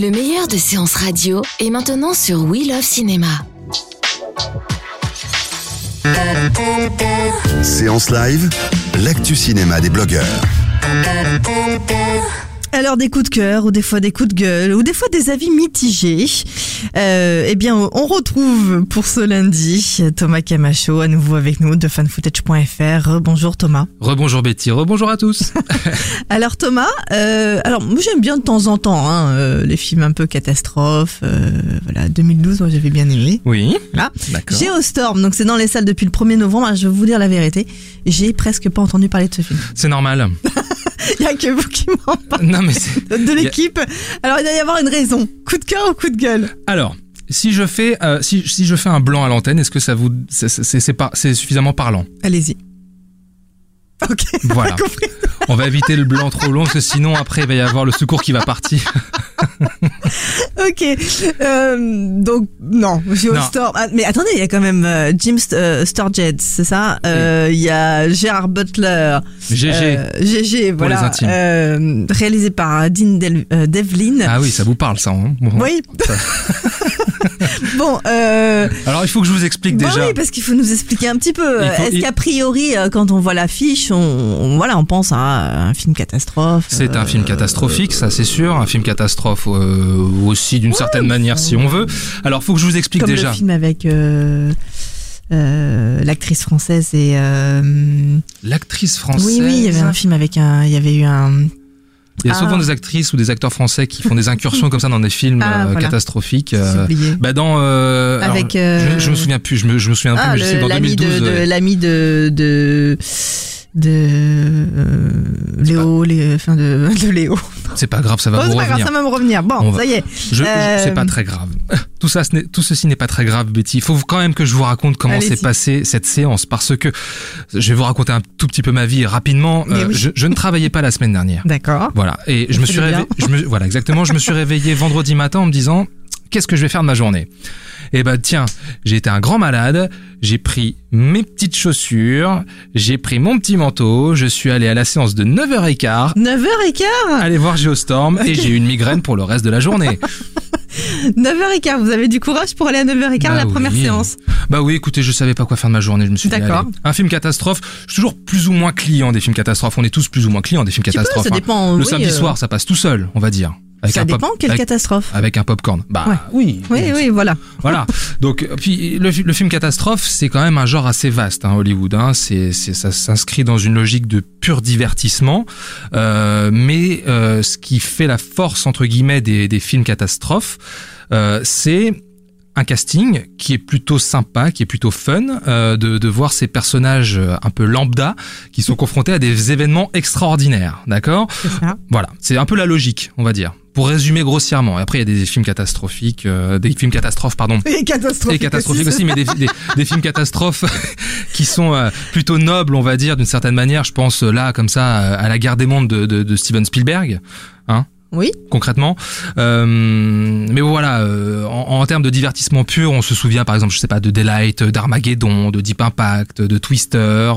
Le meilleur de séances radio est maintenant sur We Love Cinéma. Séance live, l'actu cinéma des blogueurs. Alors des coups de cœur ou des fois des coups de gueule ou des fois des avis mitigés. Euh, eh bien, on retrouve pour ce lundi Thomas Camacho à nouveau avec nous de fanfootage.fr. Bonjour Thomas. Rebonjour Betty, rebonjour à tous. Alors Thomas, euh, alors moi j'aime bien de temps en temps hein, euh, les films un peu catastrophes. voilà, 2012, moi j'avais bien aimé. Oui, Voilà. d'accord. Geostorm, donc c'est dans les salles depuis le 1er novembre. Ah, Je vais vous dire la vérité, j'ai presque pas entendu parler de ce film. C'est normal. Il y a que vous qui m'en parlez Non mais de l'équipe. Alors il doit y avoir une raison. Coup de cœur ou coup de gueule Alors, si je fais, euh, si, si je fais un blanc à l'antenne, est-ce que ça vous, c'est, c'est, c'est suffisamment parlant Allez-y. Ok. Voilà. On va éviter le blanc trop long, parce que sinon après il va y avoir le secours qui va partir. Ok. Euh, donc non, Geostorm. Ah, mais attendez, il y a quand même euh, Jim St- euh, c'est ça? Euh, Il y a Gérard Butler. GG. Euh, GG, Pour les voilà. intimes. Euh, réalisé par Dean Del- euh, Devlin. Ah oui, ça vous parle ça. Hein Bon. Oui. bon, euh, Alors il faut que je vous explique bon, déjà. oui, parce qu'il faut nous expliquer un petit peu. Il faut- Est-ce il- qu'a priori, euh, quand on voit l'affiche, on, on- voilà, on pense à un film catastrophe. C'est un euh, film catastrophique, ça c'est sûr. Un film catastrophe euh, aussi d'une certaine manière si on veut. Alors faut que je vous explique Comme déjà. le film avec euh, euh, l'actrice française et euh, L'actrice française. oui oui il y avait un film avec un il y avait eu un Il y a souvent Ah. des actrices ou des acteurs français qui font des incursions comme ça dans des films Ah, euh, voilà. catastrophiques. euh, bah dans euh, alors, Avec, euh, je, je me souviens plus, je me, je me souviens plus, ah mais je sais le- dans l'ami 2012. de, de euh, l'ami de de de euh, Léo les enfin de, de Léo c'est pas grave, ça va Bon, vous c'est pas grave revenir. ça va me revenir bon On va- ça y est Je, je- Euh, c'est pas très grave. Tout ça, ce tout ceci n'est pas très grave, Betty. Il faut quand même que je vous raconte comment s'est passée cette séance, parce que je vais vous raconter un tout petit peu ma vie rapidement. Euh, oui. je, je ne travaillais pas la semaine dernière. d'accord Voilà. Et je me suis réveillé, je me, voilà, exactement. Je me suis réveillé vendredi matin en me disant, qu'est-ce que je vais faire de ma journée? Eh ben, tiens, j'ai été un grand malade. J'ai pris mes petites chaussures. J'ai pris mon petit manteau. Je suis allé à la séance de 9h15. 9h15 Aller voir Geostorm et j'ai eu une migraine pour le reste de la journée. 9h15 vous avez du courage pour aller à 9h15 Bah la première oui. séance? Bah oui, écoutez, je savais pas quoi faire de ma journée. Je me suis dit, D'accord. allez, un film catastrophe. Je suis toujours plus ou moins client des films catastrophes. On est tous plus ou moins clients des films Tu peux, catastrophes. ça hein. dépend Le oui, samedi euh, soir, ça passe tout seul, on va dire. Avec ça dépend quelle avec- catastrophe avec un popcorn. Bah Ouais. oui. oui oui voilà Voilà. Donc puis le, fi- le film catastrophe, c'est quand même un genre assez vaste, hein, Hollywood. Hein. C'est, c'est, ça s'inscrit dans une logique de pur divertissement, Euh, mais euh, ce qui fait la force entre guillemets des, des films catastrophes, euh, c'est un casting qui est plutôt sympa, qui est plutôt fun, euh, de, de voir ces personnages euh, un peu lambda qui sont confrontés à des événements extraordinaires, d'accord? Voilà, c'est un peu la logique, on va dire. Pour résumer grossièrement, après il y a des films catastrophiques, euh, des films catastrophes, pardon, et catastrophique et catastrophiques aussi, mais des, des, des films catastrophes qui sont euh, plutôt nobles, on va dire, d'une certaine manière. Je pense euh, là, comme ça, euh, à la guerre des mondes de, de, de Steven Spielberg, hein, oui concrètement. Euh, mais voilà, euh, en, en termes de divertissement pur, on se souvient par exemple, je sais pas, de Delight, d'Armageddon, de Deep Impact, de Twister,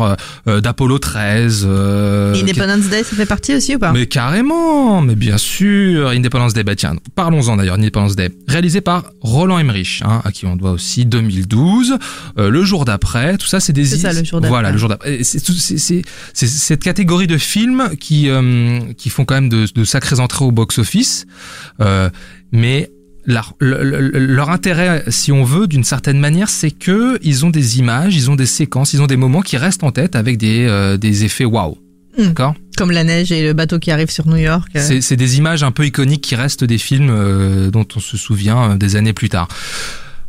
euh, d'Apollo 13. euh, Independence Day ça fait partie aussi ou pas? Mais carrément, mais bien sûr, Independence Day, bah tiens, parlons-en d'ailleurs, Independence Day, réalisé par Roland Emmerich, hein, à qui on doit aussi 2012, euh, le jour d'après, tout ça c'est des C'est ça, le jour d'après. Voilà, le jour d'après. C'est tout- c'est- c'est- c'est cette catégorie de films qui euh, qui font quand même de, de sacrées entrées au box-office, euh, mais leur, le- le- leur intérêt, si on veut, d'une certaine manière, c'est que ils ont des images, ils ont des séquences, ils ont des moments qui restent en tête avec des, euh, des effets waouh. Hmm. D'accord? Comme la neige et le bateau qui arrive sur New York. euh. c'est, des images un peu iconiques qui restent des films euh, dont on se souvient des années plus tard.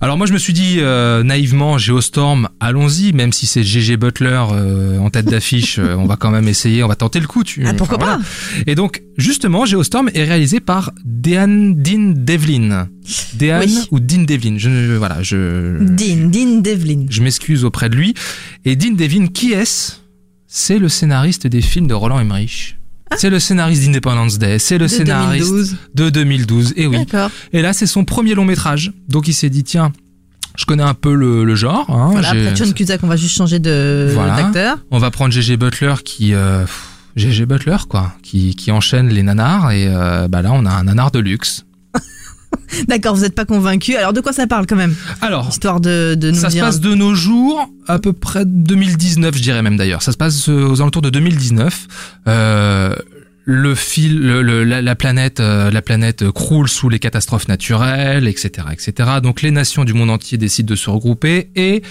Alors moi je me suis dit euh, naïvement Geostorm, allons-y, même si c'est GG Butler euh, en tête d'affiche, euh, on va quand même essayer, on va tenter le coup. Tu, Ah, pourquoi voilà. Et donc justement Geostorm est réalisé par Dean Dean Devlin. Dean Oui. ou Dean Devlin, je ne voilà, je Dean, Dean Devlin. je m'excuse auprès de lui. Et Dean Devlin, qui est-ce? C'est le scénariste des films de Roland Emmerich. C'est le scénariste d'Independence Day, c'est le Ah. De scénariste 2012. de 2012. Et oui. D'accord. Et là, c'est son premier long métrage. Donc il s'est dit, tiens, je connais un peu le, le genre. Hein, Voilà, après John Cusack, on va juste changer de Voilà. d'acteur. on va prendre GG Butler qui... euh, GG Butler, quoi, qui, qui enchaîne les nanars. Et euh, bah là, on a un nanar de luxe. D'accord, vous n'êtes pas convaincu. Alors de quoi ça parle quand même? Alors, Histoire de, de nous ça se passe de nos jours, à peu près 2019, je dirais même d'ailleurs. Ça se passe euh, aux alentours de 2019. Euh, le fil, le- le- la, la planète, euh, la planète croule sous les catastrophes naturelles, etc., etc. Donc les nations du monde entier décident de se regrouper et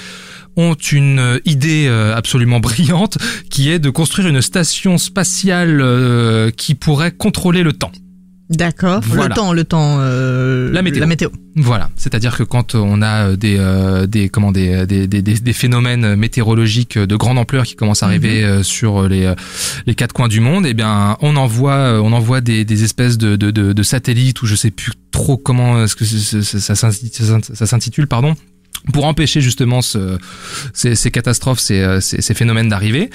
ont une euh, idée absolument brillante qui est de construire une station spatiale euh, qui pourrait contrôler le temps. D'accord. Voilà. Le temps, le temps. euh, La météo. La météo. Voilà, c'est-à-dire que quand on a euh, des euh, des comment des, des, des, des- phénomènes météorologiques de grande ampleur qui commencent à arriver euh, sur les les quatre coins du monde, eh bien on envoie on envoie des, des espèces de, de, de, de satellites ou je sais plus trop comment est-ce que ça s'intitule, ça s'intitule pardon pour empêcher justement ce, ces, ces catastrophes, ces, ces, ces phénomènes d'arriver.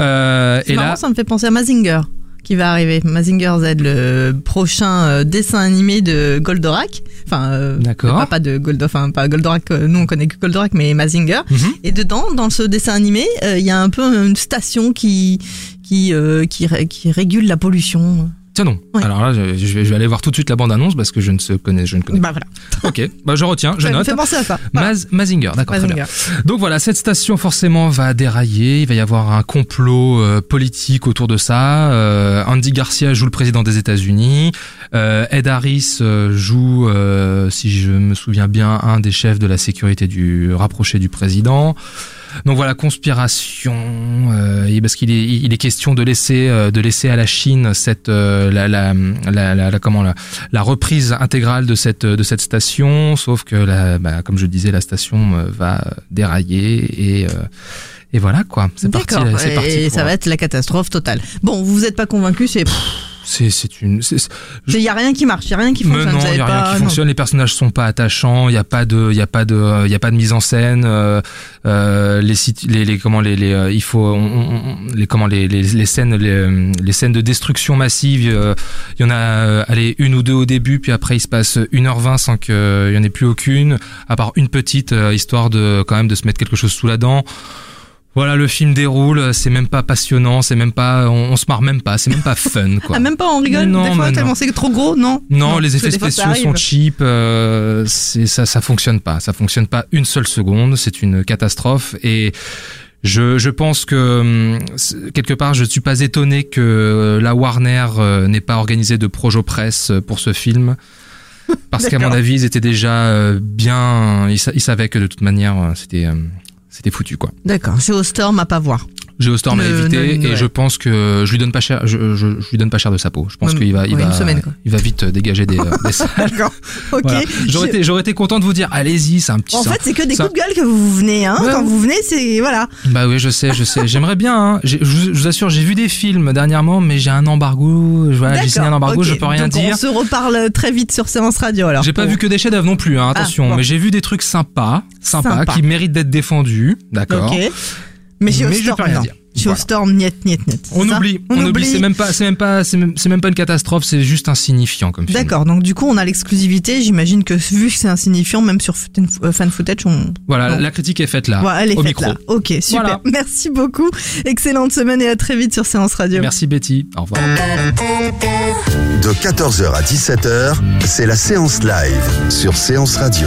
Euh, et marrant, là, ça me fait penser à Mazinger qui va arriver. Mazinger Z, le prochain euh, dessin animé de Goldorak. Enfin, euh, papa de Goldorak, enfin pas Goldorak, euh, nous on connaît que Goldorak, mais Mazinger. Mhm. Et dedans, dans ce dessin animé, euh, il y a un peu une station qui qui euh, qui, qui régule la pollution. Tiens non. Ouais. Alors là, je, je vais, je vais aller voir tout de suite la bande annonce parce que je ne se connais, je ne connais. Bah voilà. Ok, bah je retiens, je Ça me note. fait penser à ça. Voilà. Maz- Mazinger, d'accord. très bien. Mazinger. Donc voilà, cette station forcément va dérailler, il va y avoir un complot euh, politique autour de ça. Euh, Andy Garcia joue le président des États-Unis, euh, Ed Harris joue, si je me souviens bien, un des chefs de la sécurité du rapproché du président. Donc voilà, conspiration, euh, et parce qu'il est, il est question de laisser, euh, de laisser à la Chine cette, euh, la, la, la, la- comment la, la reprise intégrale de cette, de cette station, sauf que la, bah, comme je disais, la station euh, va dérailler et, euh, et voilà quoi. C'est parti, c'est parti. Et ça va être la catastrophe totale. Bon, vous vous êtes pas convaincu, c'est C'est, une, il y a rien qui marche, il y a rien qui Mais fonctionne. non, vous il savez y a rien pas- qui non. fonctionne. Les personnages sont pas attachants. Il y a pas de, il y a pas de, il y a pas de mise en scène. euh, euh, les, les, les comment les, les euh, il faut, on- on- les comment les, les, les scènes, les, euh, les scènes de destruction massive. euh, Il y en a, euh, allez, une ou deux au début, puis après il se passe 1h20 sans qu'il y en ait plus aucune, à part une petite euh, histoire de quand même de se mettre quelque chose sous la dent. Voilà, le film déroule, c'est même pas passionnant, c'est même pas, on, on se marre même pas, c'est même pas fun, quoi. Ah, même pas on rigole Non, des fois mais tellement c'est trop gros, non Non, les effets spéciaux sont cheap. euh, c'est ça, ça fonctionne pas. Ça fonctionne pas une seule seconde. C'est une catastrophe et je, je pense que hum, quelque part, je ne suis pas étonné que euh, la Warner euh, n'ait pas organisé de projo presse euh, pour ce film. Parce qu'à mon avis, ils étaient déjà bien. Ils, sa- ils savaient que de toute manière, c'était euh, c'était foutu quoi. D'accord, Geostorm à pas voir. Geostorm a évité et ouais. je pense que je lui donne pas cher. Je, je, je lui donne pas cher de sa peau. Je pense qu'il va, il ouais, va, semaine, il va vite euh, dégager des, euh, des salles. D'accord. Ok. Voilà. J'aurais Je- été, j'aurais été content de vous dire, allez-y, c'est un petit. En fait, c'est que des ça- coups de gueule que vous venez, hein. Ouais, Quand vous venez, c'est voilà. Bah oui, je sais, je sais. J'aimerais bien. Hein. J'ai- Je, vous, assure, j'ai vu des films dernièrement, mais j'ai un embargo. Voilà, j'ai signé un embargo, je peux rien Donc, dire. On se reparle très vite sur Séance Radio alors. J'ai pas vu que des chefs-d'œuvre non plus, hein, attention. Ah, bon. Mais j'ai vu des trucs sympas, sympas, Sympa. qui méritent d'être défendus, d'accord. Mais je peux rien non. dire. Geostorm, niet, niet, niet. On oublie, on, oublie. C'est même pas, c'est même pas, c'est même, pas une catastrophe, c'est juste insignifiant comme film. D'accord, donc du coup on a l'exclusivité, j'imagine que vu que c'est insignifiant, même sur Fan euh, Fan Footage, on... Voilà, Non. la critique est faite là, Voilà, elle est au faite micro. là. Ok, super. Voilà. Merci beaucoup. Excellente semaine et à très vite sur Séance Radio. Merci Betty. Au revoir. De 14h à 17h, c'est la séance live sur Séance Radio.